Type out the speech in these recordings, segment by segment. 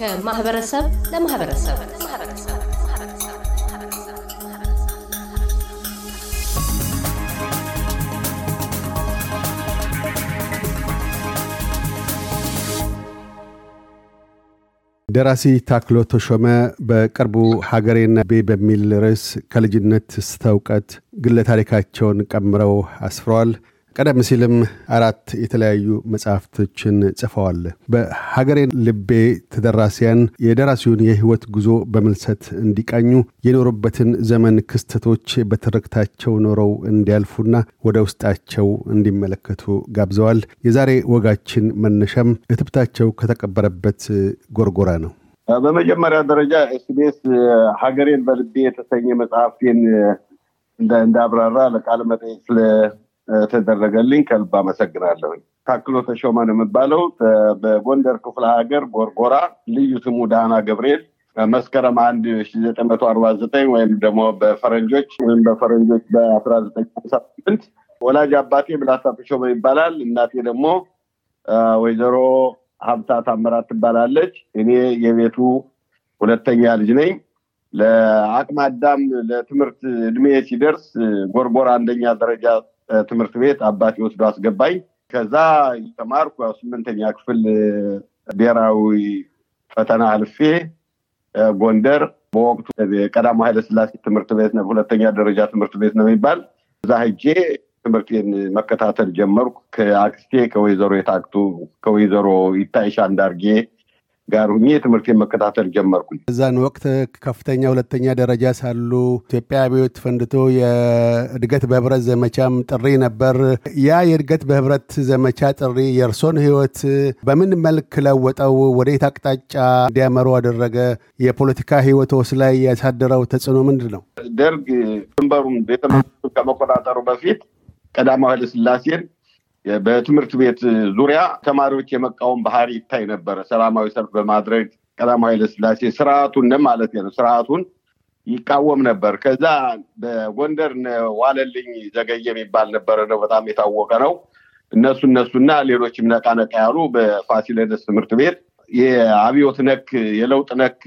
ከማህበረሰብ ለማህበረሰብ ደራሲ ታክሎ ተሾመ በቅርቡ ሀገሬና ቤ በሚል ርዕስ ከልጅነት እስከ እውቀት ግለ ታሪካቸውን ቀምረው አስፍረዋል። ቀደም ሲልም አራት የተለያዩ መጽሐፍቶችን ጽፈዋል። በሀገሬን ልቤ ተደራሲያን የደራሲውን የህይወት ጉዞ በምልሰት እንዲቃኙ የኖሩበትን ዘመን ክስተቶች በትርክታቸው ኖረው እንዲያልፉና ወደ ውስጣቸው እንዲመለከቱ ጋብዘዋል። የዛሬ ወጋችን መነሻም እትብታቸው ከተቀበረበት ጎርጎራ ነው። በመጀመሪያ ደረጃ ኤስቢኤስ ሀገሬን በልቤ የተሰኘ መጽሐፍቴን እንዳብራራ ለቃለ መጠይቅ ተደረገልኝ ከልብ አመሰግናለሁ። ታክሎ ተሾመ ነው የምባለው። በጎንደር ክፍለ ሀገር ጎርጎራ ልዩ ስሙ ዳህና ገብርኤል መስከረም አንድ ሺ ዘጠኝ መቶ አርባ ዘጠኝ ወይም ደግሞ በፈረንጆች ወይም በፈረንጆች በአስራ ዘጠኝ ስምንት ወላጅ አባቴ ብላታ ተሾመ ይባላል። እናቴ ደግሞ ወይዘሮ ሀብታ ታምራት ትባላለች። እኔ የቤቱ ሁለተኛ ልጅ ነኝ። ለአቅመ ለትምህርት እድሜ ሲደርስ ጎርጎራ አንደኛ ደረጃ ትምህርት ቤት አባቴ ወስዶ አስገባኝ። ከዛ ተማርኩ። ስምንተኛ ክፍል ብሔራዊ ፈተና አልፌ ጎንደር በወቅቱ ቀዳማዊ ኃይለስላሴ ትምህርት ቤት ነው፣ ሁለተኛ ደረጃ ትምህርት ቤት ነው የሚባል እዛ ሄጄ ትምህርቴን መከታተል ጀመርኩ። ከአክስቴ ከወይዘሮ የታክቱ ከወይዘሮ ይታይሻ አንዳርጌ ጋር ሁኜ ትምህርቴን መከታተል ጀመርኩኝ። በዛን ወቅት ከፍተኛ ሁለተኛ ደረጃ ሳሉ ኢትዮጵያ አብዮት ፈንድቶ የእድገት በህብረት ዘመቻም ጥሪ ነበር። ያ የእድገት በህብረት ዘመቻ ጥሪ የእርሶን ህይወት በምን መልክ ለወጠው? ወዴት አቅጣጫ እንዲያመሩ አደረገ? የፖለቲካ ህይወቶስ ላይ ያሳደረው ተጽዕኖ ምንድን ነው? ደርግ ድንበሩን ቤተመንግስቱን ከመቆጣጠሩ በፊት ቀዳማዊ ኃይለስላሴን በትምህርት ቤት ዙሪያ ተማሪዎች የመቃወም ባህሪ ይታይ ነበረ። ሰላማዊ ሰልፍ በማድረግ ቀዳማዊ ኃይለስላሴ ስርዓቱን ማለት ነው ስርዓቱን ይቃወም ነበር። ከዛ በጎንደር ዋለልኝ ዘገየ የሚባል ነበረ ነው በጣም የታወቀ ነው። እነሱ እነሱና ሌሎችም ነቃ ነቃ ያሉ በፋሲለደስ ትምህርት ቤት የአብዮት ነክ የለውጥ ነክ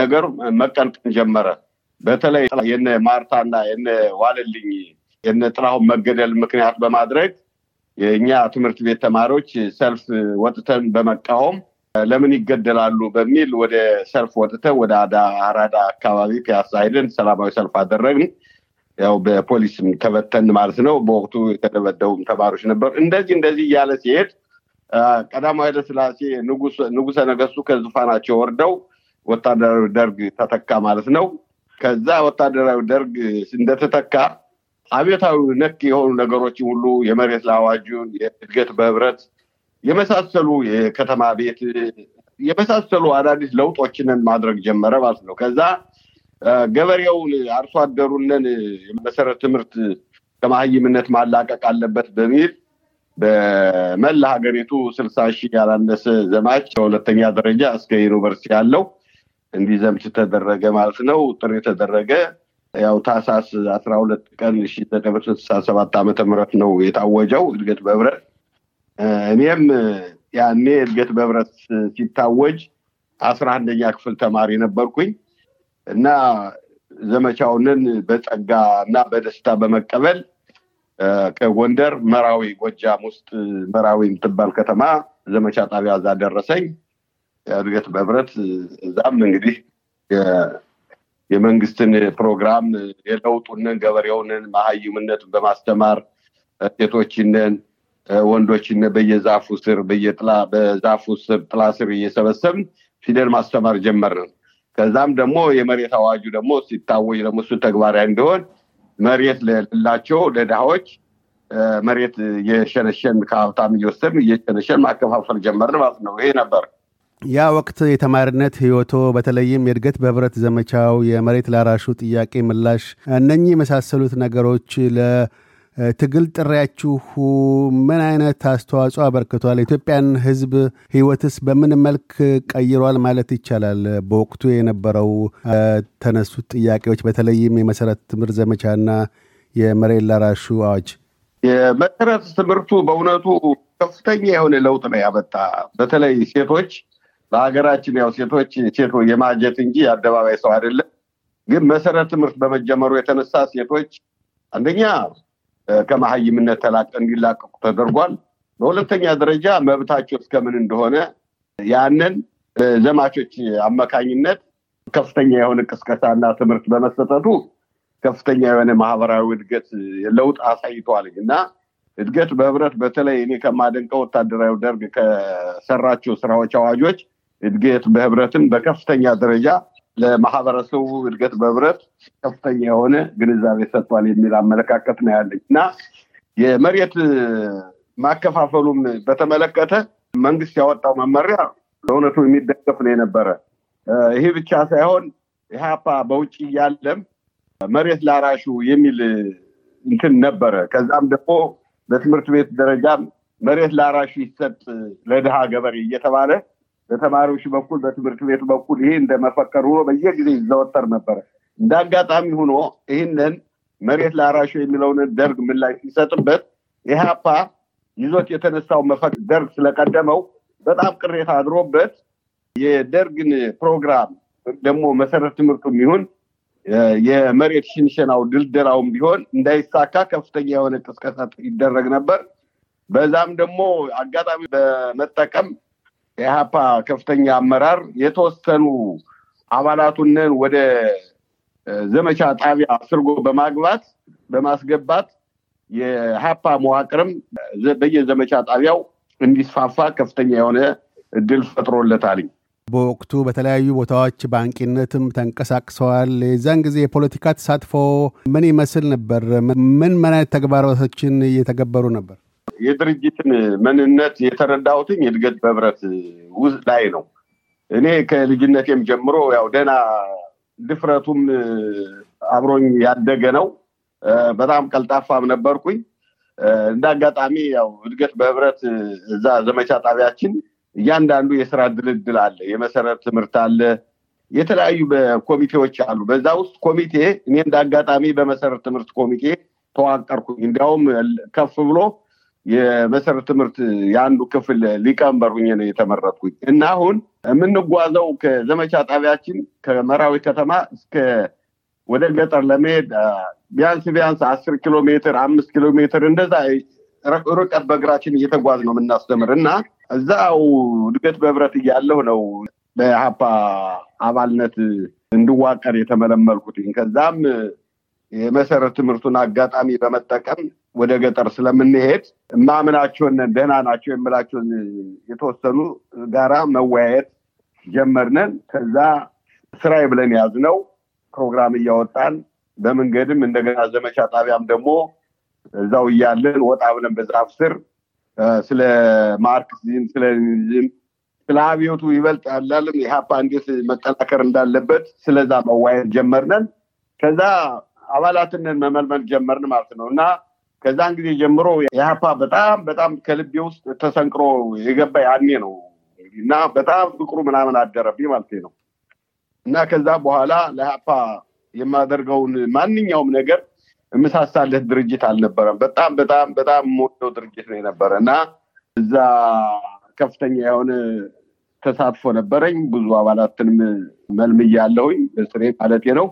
ነገር መቀንቀን ጀመረ። በተለይ የነ ማርታና የነ ዋለልኝ የነ ጥላሁን መገደል ምክንያት በማድረግ የእኛ ትምህርት ቤት ተማሪዎች ሰልፍ ወጥተን በመቃወም ለምን ይገደላሉ በሚል ወደ ሰልፍ ወጥተን ወደ አራዳ አካባቢ ፒያሳ ሄደን ሰላማዊ ሰልፍ አደረግን። ያው በፖሊስም ተበተን ማለት ነው። በወቅቱ የተደበደቡም ተማሪዎች ነበር። እንደዚህ እንደዚህ እያለ ሲሄድ ቀዳማዊ ኃይለስላሴ ንጉሰ ነገስቱ ከዙፋናቸው ወርደው ወታደራዊ ደርግ ተተካ ማለት ነው። ከዛ ወታደራዊ ደርግ እንደተተካ አብዮታዊ ነክ የሆኑ ነገሮችን ሁሉ የመሬት ለአዋጁን፣ የእድገት በህብረት የመሳሰሉ የከተማ ቤት የመሳሰሉ አዳዲስ ለውጦችንን ማድረግ ጀመረ ማለት ነው። ከዛ ገበሬውን አርሶ አደሩንን የመሰረት ትምህርት ከመሀይምነት ማላቀቅ አለበት በሚል በመላ ሀገሪቱ ስልሳ ሺህ ያላነሰ ዘማች ከሁለተኛ ደረጃ እስከ ዩኒቨርሲቲ ያለው እንዲዘምት ተደረገ ማለት ነው። ጥሪ ተደረገ። ያው ታህሳስ አስራ ሁለት ቀን ሺ ዘጠኝ መቶ ስልሳ ሰባት ዓመተ ምህረት ነው የታወጀው እድገት በህብረት። እኔም ያኔ እድገት በህብረት ሲታወጅ አስራ አንደኛ ክፍል ተማሪ ነበርኩኝ እና ዘመቻውንን በጸጋ እና በደስታ በመቀበል ከጎንደር መራዊ ጎጃም ውስጥ መራዊ የምትባል ከተማ ዘመቻ ጣቢያ እዛ ደረሰኝ። እድገት በህብረት እዛም እንግዲህ የመንግስትን ፕሮግራም የለውጡንን ገበሬውንን መሀይምነትን በማስተማር ሴቶችንን ወንዶችን በየዛፉ ስር በየጥላ በዛፉ ስር ጥላ ስር እየሰበሰብን ፊደል ማስተማር ጀመርን። ከዛም ደግሞ የመሬት አዋጁ ደግሞ ሲታወጅ ደግሞ እሱ ተግባራዊ እንዲሆን መሬት ለሌላቸው ለድሃዎች መሬት እየሸነሸን ከሀብታም እየወሰድን እየሸነሸን ማከፋፈል ጀመርን ማለት ነው። ይሄ ነበር። ያ ወቅት የተማሪነት ህይወቶ በተለይም የእድገት በህብረት ዘመቻው፣ የመሬት ላራሹ ጥያቄ ምላሽ፣ እነኚህ የመሳሰሉት ነገሮች ለትግል ጥሪያችሁ ምን አይነት አስተዋጽኦ አበርክቷል? የኢትዮጵያን ህዝብ ህይወትስ በምን መልክ ቀይሯል ማለት ይቻላል? በወቅቱ የነበረው ተነሱት ጥያቄዎች በተለይም የመሰረት ትምህርት ዘመቻና የመሬት ላራሹ አዋጅ የመሰረት ትምህርቱ በእውነቱ ከፍተኛ የሆነ ለውጥ ነው ያመጣ። በተለይ ሴቶች በሀገራችን ያው ሴቶች ሴቶ የማጀት እንጂ የአደባባይ ሰው አይደለም። ግን መሰረተ ትምህርት በመጀመሩ የተነሳ ሴቶች አንደኛ ከመሀይምነት ተላቀ እንዲላቀቁ ተደርጓል። በሁለተኛ ደረጃ መብታቸው እስከምን እንደሆነ ያንን ዘማቾች አማካኝነት ከፍተኛ የሆነ ቅስቀሳና ትምህርት በመሰጠቱ ከፍተኛ የሆነ ማህበራዊ እድገት ለውጥ አሳይተዋል እና እድገት በህብረት በተለይ እኔ ከማደንቀው ወታደራዊ ደርግ ከሰራቸው ስራዎች አዋጆች እድገት በህብረትን በከፍተኛ ደረጃ ለማህበረሰቡ እድገት በህብረት ከፍተኛ የሆነ ግንዛቤ ሰጥቷል የሚል አመለካከት ነው ያለኝ እና የመሬት ማከፋፈሉም በተመለከተ መንግስት ያወጣው መመሪያ በእውነቱ የሚደገፍ ነው የነበረ። ይሄ ብቻ ሳይሆን ኢህአፓ በውጭ እያለም መሬት ላራሹ የሚል እንትን ነበረ። ከዛም ደግሞ በትምህርት ቤት ደረጃም መሬት ላራሹ ይሰጥ ለድሃ ገበሬ እየተባለ በተማሪዎች በኩል በትምህርት ቤት በኩል ይሄ እንደመፈከር ሆኖ በየጊዜ ይዘወተር ነበረ። እንደ አጋጣሚ ሆኖ ይህንን መሬት ላራሹ የሚለውን ደርግ ምላሽ ሲሰጥበት ኢህአፓ ይዞት የተነሳው መፈክር ደርግ ስለቀደመው በጣም ቅሬታ አድሮበት የደርግን ፕሮግራም ደግሞ መሰረት ትምህርቱም ይሁን የመሬት ሽንሸናው ድልደላውም ቢሆን እንዳይሳካ ከፍተኛ የሆነ ቅስቀሳ ይደረግ ነበር። በዛም ደግሞ አጋጣሚ በመጠቀም የኢህአፓ ከፍተኛ አመራር የተወሰኑ አባላቱንን ወደ ዘመቻ ጣቢያ አስርጎ በማግባት በማስገባት የኢህአፓ መዋቅርም በየዘመቻ ጣቢያው እንዲስፋፋ ከፍተኛ የሆነ እድል ፈጥሮለታል። በወቅቱ በተለያዩ ቦታዎች በአንቂነትም ተንቀሳቅሰዋል። የዛን ጊዜ የፖለቲካ ተሳትፎ ምን ይመስል ነበር? ምን ምን አይነት ተግባራቶችን እየተገበሩ ነበር? የድርጅትን ምንነት የተረዳሁትኝ እድገት በህብረት ውስጥ ላይ ነው። እኔ ከልጅነቴም ጀምሮ ያው ደህና ድፍረቱም አብሮኝ ያደገ ነው። በጣም ቀልጣፋም ነበርኩኝ። እንደ አጋጣሚ ያው እድገት በህብረት እዛ ዘመቻ ጣቢያችን እያንዳንዱ የስራ ድልድል አለ፣ የመሰረት ትምህርት አለ፣ የተለያዩ ኮሚቴዎች አሉ። በዛ ውስጥ ኮሚቴ እኔ እንደ አጋጣሚ በመሰረት ትምህርት ኮሚቴ ተዋቀርኩኝ። እንዲያውም ከፍ ብሎ የመሰረት ትምህርት የአንዱ ክፍል ሊቀመንበር ነው የተመረጥኩኝ እና አሁን የምንጓዘው ከዘመቻ ጣቢያችን ከመራዊ ከተማ እስከ ወደ ገጠር ለመሄድ ቢያንስ ቢያንስ አስር ኪሎ ሜትር አምስት ኪሎ ሜትር እንደዛ ርቀት በእግራችን እየተጓዝ ነው የምናስተምር እና እዛው እድገት በህብረት እያለሁ ነው በሀፓ አባልነት እንድዋቀር የተመለመልኩት። ከዛም የመሰረት ትምህርቱን አጋጣሚ በመጠቀም ወደ ገጠር ስለምንሄድ እማምናቸውን ደህና ናቸው የምላቸውን የተወሰኑ ጋራ መወያየት ጀመርነን። ከዛ ስራዬ ብለን ያዝነው ፕሮግራም እያወጣን በመንገድም እንደገና ዘመቻ ጣቢያም ደግሞ እዛው እያለን ወጣ ብለን በዛፍ ስር ስለ ማርክሲዝም፣ ስለ ሌኒኒዝም፣ ስለ አብዮቱ ይበልጥ ያላለም የሀፓ እንዴት መጠናከር እንዳለበት ስለዛ መዋየት ጀመርነን። ከዛ አባላትንን መመልመል ጀመርን ማለት ነው እና ከዛን ጊዜ ጀምሮ የሀፓ በጣም በጣም ከልቤ ውስጥ ተሰንቅሮ የገባ ያኔ ነው እና በጣም ፍቅሩ ምናምን አደረብኝ ማለት ነው እና ከዛ በኋላ ለሀፓ የማደርገውን ማንኛውም ነገር የምሳሳለት ድርጅት አልነበረም። በጣም በጣም በጣም የምወደው ድርጅት ነው የነበረ እና እዛ ከፍተኛ የሆነ ተሳትፎ ነበረኝ። ብዙ አባላትንም መልምያለሁኝ በስሬ ማለቴ ነው።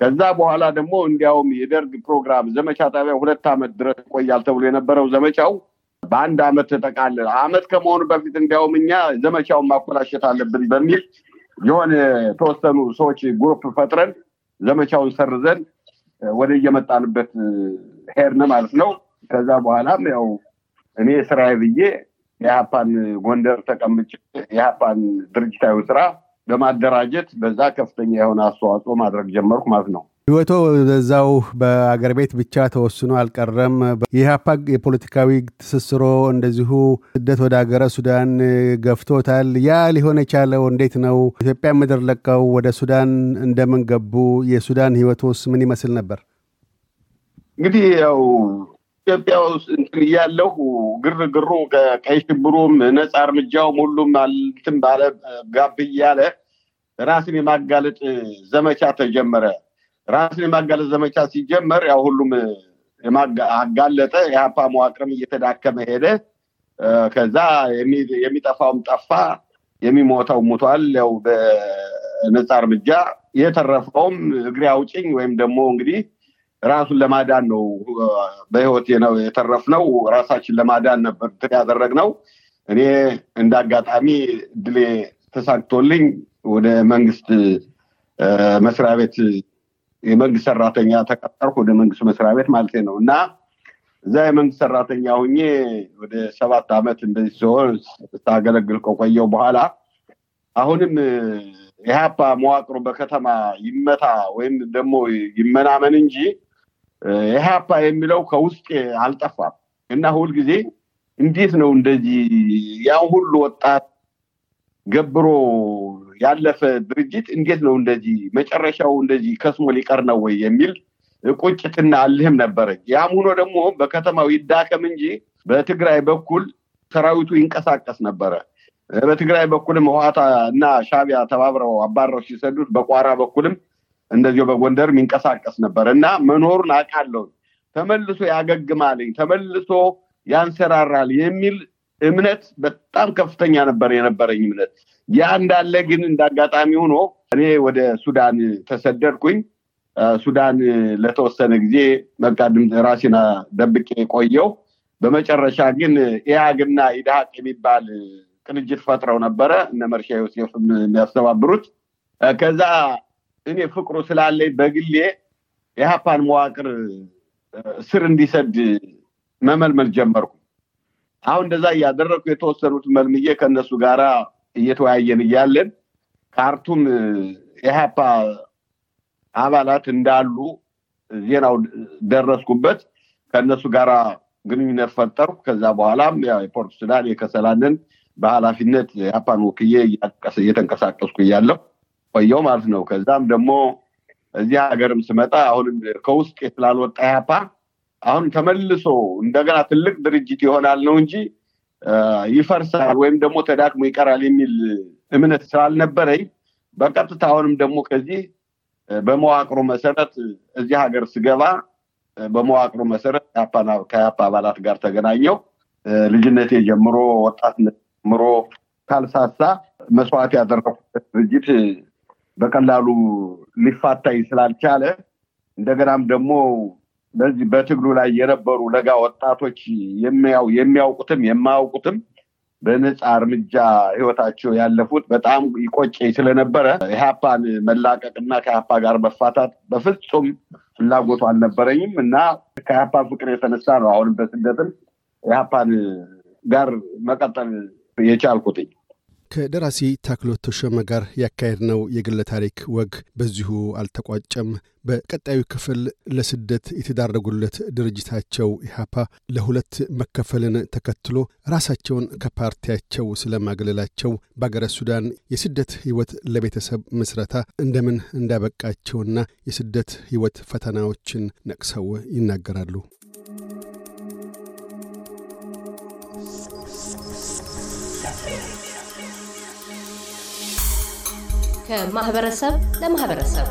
ከዛ በኋላ ደግሞ እንዲያውም የደርግ ፕሮግራም ዘመቻ ጣቢያ ሁለት ዓመት ድረስ ይቆያል ተብሎ የነበረው ዘመቻው በአንድ ዓመት ተጠቃለ። ዓመት ከመሆኑ በፊት እንዲያውም እኛ ዘመቻውን ማኮላሸት አለብን በሚል የሆነ የተወሰኑ ሰዎች ግሩፕ ፈጥረን ዘመቻውን ሰርዘን ወደ እየመጣንበት ሄድን ማለት ነው። ከዛ በኋላም ያው እኔ ስራዬ ብዬ የሀፓን ጎንደር ተቀምጭ የሀፓን ድርጅታዊ ስራ በማደራጀት በዛ ከፍተኛ የሆነ አስተዋጽኦ ማድረግ ጀመርኩ ማለት ነው። ህይወቶ በዛው በአገር ቤት ብቻ ተወስኖ አልቀረም። የኢህአፓ የፖለቲካዊ ትስስሮ እንደዚሁ ስደት ወደ ሀገረ ሱዳን ገፍቶታል። ያ ሊሆን የቻለው እንዴት ነው? ኢትዮጵያ ምድር ለቀው ወደ ሱዳን እንደምን ገቡ? የሱዳን ህይወቶስ ምን ይመስል ነበር? እንግዲህ ያው ኢትዮጵያ ውስጥ እያለሁ ግርግሩ ቀይ ሽብሩም ነፃ እርምጃውም ሁሉም እንትን ባለ ጋብ እያለ ራስን የማጋለጥ ዘመቻ ተጀመረ። ራስን የማጋለጥ ዘመቻ ሲጀመር ያው ሁሉም አጋለጠ። የሀፓ መዋቅርም እየተዳከመ ሄደ። ከዛ የሚጠፋውም ጠፋ። የሚሞተው ሙቷል። ያው በነፃ እርምጃ የተረፈውም እግሬ አውጭኝ ወይም ደግሞ እንግዲህ ራሱን ለማዳን ነው በህይወት ነው የተረፍነው። ራሳችን ለማዳን ነበር ያደረግነው። እኔ እንደ አጋጣሚ እድሌ ተሳክቶልኝ ወደ መንግስት መስሪያ ቤት የመንግስት ሰራተኛ ተቀጠርኩ። ወደ መንግስት መስሪያ ቤት ማለት ነው እና እዛ የመንግስት ሰራተኛ ሁኜ ወደ ሰባት ዓመት እንደዚህ ሲሆን ስታገለግል ከቆየው በኋላ አሁንም ኢህአፓ መዋቅሩ በከተማ ይመታ ወይም ደግሞ ይመናመን እንጂ ኢህአፓ የሚለው ከውስጤ አልጠፋም እና ሁልጊዜ እንዴት ነው እንደዚህ ያን ሁሉ ወጣት ገብሮ ያለፈ ድርጅት እንዴት ነው እንደዚህ መጨረሻው እንደዚህ ከስሞ ሊቀር ነው ወይ የሚል ቁጭትና አልህም ነበረኝ። ያም ሆኖ ደግሞ በከተማው ይዳከም እንጂ በትግራይ በኩል ሰራዊቱ ይንቀሳቀስ ነበረ። በትግራይ በኩልም ህዋታ እና ሻቢያ ተባብረው አባረው ሲሰዱት፣ በቋራ በኩልም እንደዚሁ በጎንደር ይንቀሳቀስ ነበር እና መኖሩን አውቃለሁ። ተመልሶ ያገግማልኝ ተመልሶ ያንሰራራል የሚል እምነት በጣም ከፍተኛ ነበር የነበረኝ እምነት። ያ እንዳለ ግን እንዳጋጣሚ ሆኖ እኔ ወደ ሱዳን ተሰደድኩኝ። ሱዳን ለተወሰነ ጊዜ በቃ ራሴን ደብቄ ቆየው። በመጨረሻ ግን ኢያግና ኢድሃቅ የሚባል ቅንጅት ፈጥረው ነበረ እነ መርሻ ዮሴፍም የሚያስተባብሩት። ከዛ እኔ ፍቅሩ ስላለኝ በግሌ የሀፓን መዋቅር ስር እንዲሰድ መመልመል ጀመርኩ። አሁን እንደዛ እያደረግኩ የተወሰኑት መልምዬ ከእነሱ ጋራ እየተወያየን እያለን ካርቱም የሀፓ አባላት እንዳሉ ዜናው ደረስኩበት። ከእነሱ ጋራ ግንኙነት ፈጠርኩ። ከዛ በኋላም የፖርት ሱዳን የከሰላንን በኃላፊነት የሀፓን ወክዬ እየተንቀሳቀስኩ እያለሁ ቆየው ማለት ነው። ከዛም ደግሞ እዚህ ሀገርም ስመጣ አሁንም ከውስጥ ስላልወጣ ያፓ አሁን ተመልሶ እንደገና ትልቅ ድርጅት ይሆናል ነው እንጂ ይፈርሳል ወይም ደግሞ ተዳክሞ ይቀራል የሚል እምነት ስላልነበረኝ በቀጥታ አሁንም ደግሞ ከዚህ በመዋቅሩ መሰረት እዚህ ሀገር ስገባ በመዋቅሩ መሰረት ከያፓ አባላት ጋር ተገናኘው። ልጅነቴ ጀምሮ ወጣትነት ጀምሮ ካልሳሳ መስዋዕት ያደረኩበት ድርጅት በቀላሉ ሊፋታይ ስላልቻለ እንደገናም ደግሞ በዚህ በትግሉ ላይ የነበሩ ለጋ ወጣቶች የሚያውቁትም የማያውቁትም በነፃ እርምጃ ህይወታቸው ያለፉት በጣም ይቆጨኝ ስለነበረ ኢህአፓን መላቀቅና ከኢህአፓ ጋር መፋታት በፍጹም ፍላጎቱ አልነበረኝም እና ከኢህአፓ ፍቅር የተነሳ ነው አሁንም በስደትም ኢህአፓን ጋር መቀጠል የቻልኩትኝ። ከደራሲ ታክሎት ተሾመ ጋር ያካሄድነው የግለ ታሪክ ወግ በዚሁ አልተቋጨም። በቀጣዩ ክፍል ለስደት የተዳረጉለት ድርጅታቸው ኢህአፓ ለሁለት መከፈልን ተከትሎ ራሳቸውን ከፓርቲያቸው ስለማግለላቸው በአገረ ሱዳን የስደት ህይወት ለቤተሰብ ምስረታ እንደምን እንዳበቃቸውና የስደት ህይወት ፈተናዎችን ነቅሰው ይናገራሉ። ከማህበረሰብ ለማህበረሰብ